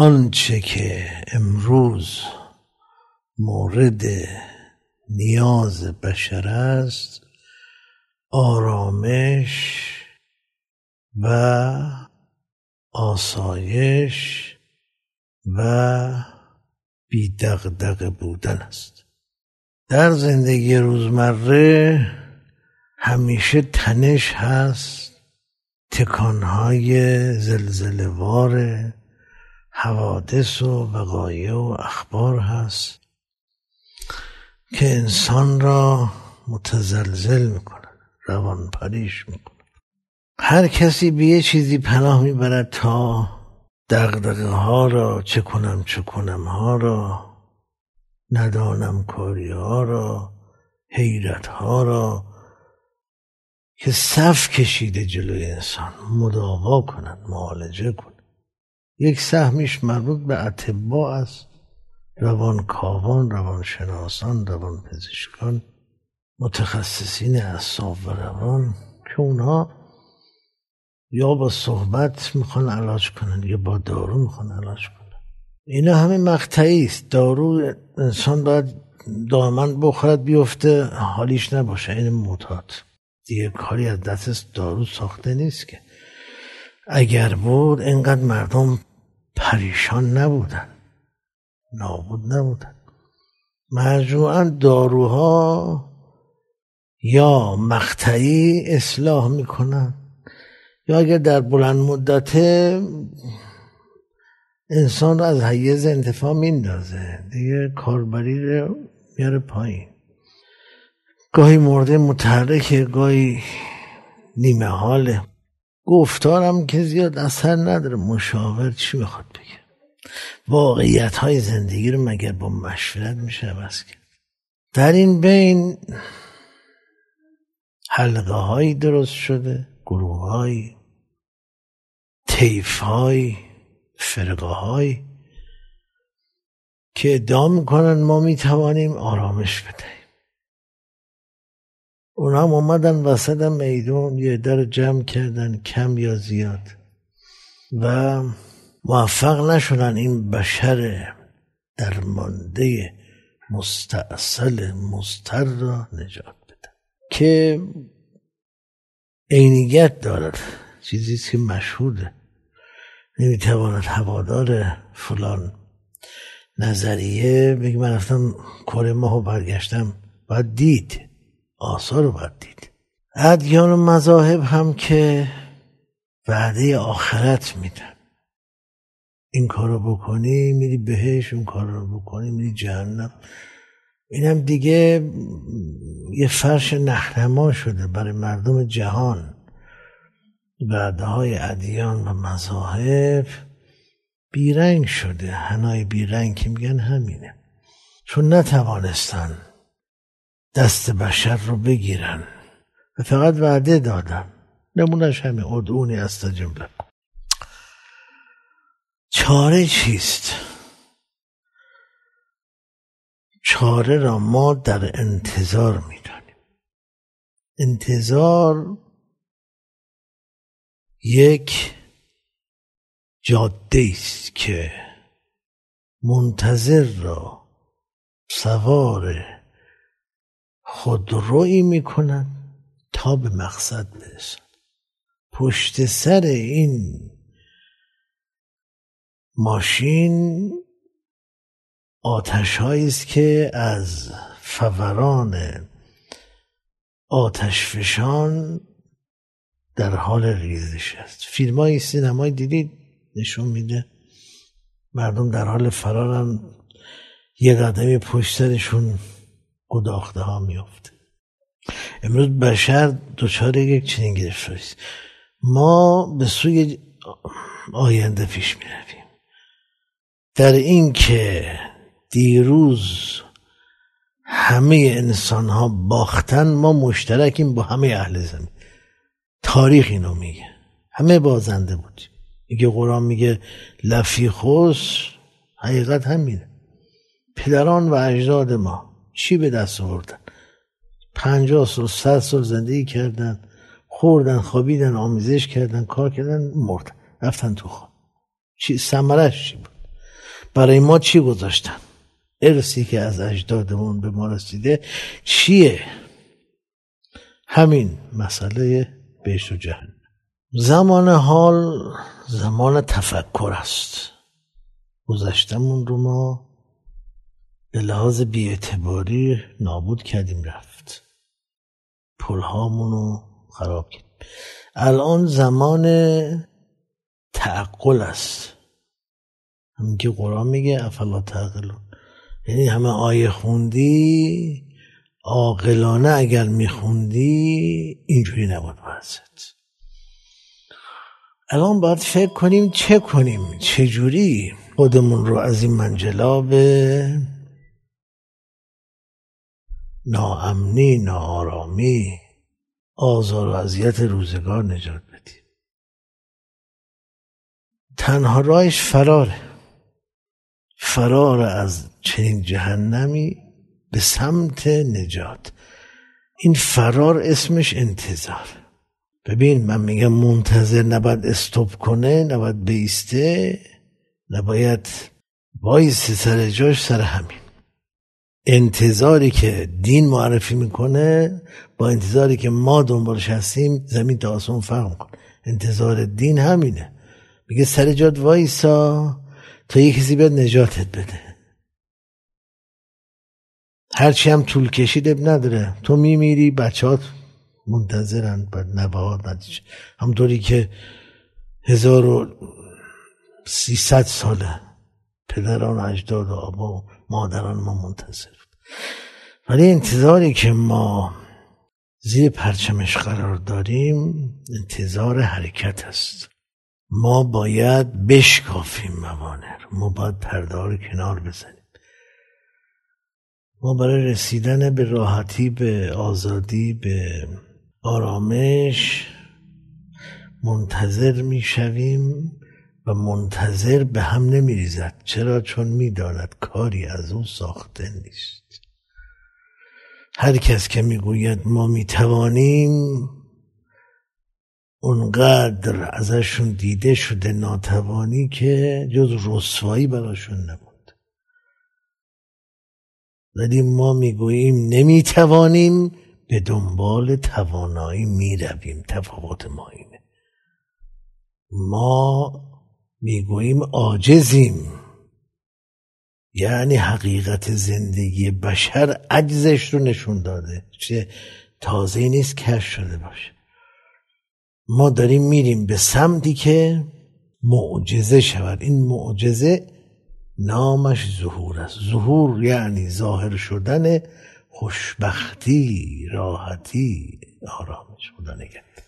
آنچه که امروز مورد نیاز بشر است آرامش و آسایش و بیدقدق بودن است. در زندگی روزمره همیشه تنش هست تکانهای زلزلهوار حوادث و وقایع و اخبار هست که انسان را متزلزل می‌کنه روان پریش می‌کنه هر کسی به یه چیزی پناه می‌برد تا دقدقه ها را چه کنم چه کنم ها را ندانم کاری ها را حیرت ها را که صف کشیده جلوی انسان مداوا کنند معالجه کنند. یک سهمیش مربوط به اتباع است. روانکاوان روانشناسان روانپزشکان متخصصین اعصاب و روان که اونها یا با صحبت می‌خوان علاج کنن یا با دارو می‌خوان علاج کنن. اینا همه مقطعی است. دارو انسان باید دائما بخورد بیفته حالیش نباشه. این معتاد. دیگه کاری از دست دارو ساخته نیست که. اگر بود اینقدر مردم پریشان نبودن. نابود نبودن. مجموعا داروها یا مقطعی اصلاح می‌کنن. یا اگر در بلند مدت انسان رو از حیز انتفاع میندازه. دیگه کاربری رو میاره پایین. گاهی مرده متحرکه گاهی نیمه حاله. گفتارم که زیاد اثر نداره. مشاور چی می‌خواد بگه؟ واقعیت های زندگی رو مگر با مشورت میشه عوض کرد؟ در این بین حلقه هایی درست شده گروه های تیف های فرقه های که ادعا می‌کنن ما می‌توانیم آرامش بدهیم. اونا هم اومدن وسط میدون یه در جمع کردن کم یا زیاد. و موفق نشدن این بشر درمانده مستاصل مستر را نجات بدن. که عینیت دارد. چیزی که مشهوده. نمی‌تواند هوادار فلان نظریه بگی من رفتم کره ماه برگشتم باید دید. آثار رو باید دید. ادیان و مذاهب هم که وعده آخرت میدن. این کارو بکنی میری بهش اون کار رو بکنی میری جهنم. اینم دیگه یه فرش نهنما شده برای مردم جهان. وعده های ادیان و مذاهب بیرنگ شده. هنای بیرنگ که میگن همینه. چون نتوانستن دست بشر رو بگیرن. و فقط وعده دادن نمونش همه ادعونی است جمله. چاره چیست؟ چاره را ما در انتظار می‌دانیم. انتظار یک جاده است که منتظر را سوار خودرویی می‌کنن تا به مقصد برسن. پشت سر این ماشین آتش است که از فوران آتش فشان در حال ریزش است. فیلم های سینمایی دیدید؟ نشون میده. مردم در حال فرارن. یه قدمی پشت سرشون گداخته ها میفته امروز بشر دچار یک چنین گرفتاری ما به سوی آینده پیش می رویم در این که دیروز همه انسان ها باختن ما مشترکیم با همه اهل زمین. تاریخ اینو میگه. همه بازنده بودیم. میگه قرآن میگه لفی خوش حقیقت همینه. پدران و اجداد ما. چی به دست آوردن؟ پنجاه سال صد سال زندگی کردن خوردن خوابیدن آمیزش کردن کار کردن مردن. رفتن تو خواب. چی سمرش چی بود؟ برای ما چی گذاشتن؟ ارسی که از اجدادمون به ما رسیده چیه؟ همین مسئله بهشت و جهنم. زمان حال زمان تفکر است. گذشتمون رو ما به لحاظ بیاعتباری نابود کردیم رفت. پلهامون رو خراب کردیم. الان زمان تعقل است. همین که قرآن میگه افلا تعقلون. یعنی همه آیه خوندی عاقلانه اگر میخوندی اینجوری نبود وضعت الان باید فکر کنیم چه کنیم چجوری خودمون رو از این منجلاب ناامنی ناآرامی. آزار و اذیت روزگار نجات بدیم تنها راهش فراره. فرار از چنین جهنمی به سمت نجات. این فرار اسمش انتظار. ببین من میگم منتظر نباید استوب کنه نباید بیسته نباید وایسا سر جاش سر همین. انتظاری که دین معرفی می‌کنه با انتظاری که ما دنبالش هستیم زمین تا آسمون فرق می‌کنه انتظار دین همینه. میگه سر جات وایسا تا یه کسی بیاد نجاتت بده. هرچی هم طول کشید عیب نداره. تو میمیری بچه‌هات منتظرن بعد نوه‌هات نتیجه همینطوری که هزار و سیصد ساله. پدران اجداد و آبا و مادران ما منتظر ولی انتظاری که ما زیر پرچمش قرار داریم انتظار حرکت است. ما باید بشکافیم موانع ما باید پرده کنار بزنیم. ما برای رسیدن به راحتی به آزادی به آرامش منتظر می‌شویم. و منتظر به هم نمیریزد چرا؟ چون می‌داند کاری از او ساخته نیست. هر کس که می‌گوید ما می‌توانیم اونقدر ازشون دیده شده ناتوانی که جز رسوایی براشون نبود. ولی ما می‌گوییم نمی‌توانیم به دنبال توانایی می‌رویم. تفاوت ما اینه. ما می‌گوییم عاجزیم. یعنی حقیقت زندگی بشر عجزش رو نشون داده. چه تازه نیست کش شده باشه. ما داریم میریم به سمتی که معجزه شود. این معجزه نامش ظهور است. ظهور یعنی ظاهر شدن خوشبختی راحتی آرامش خدا نگهدار.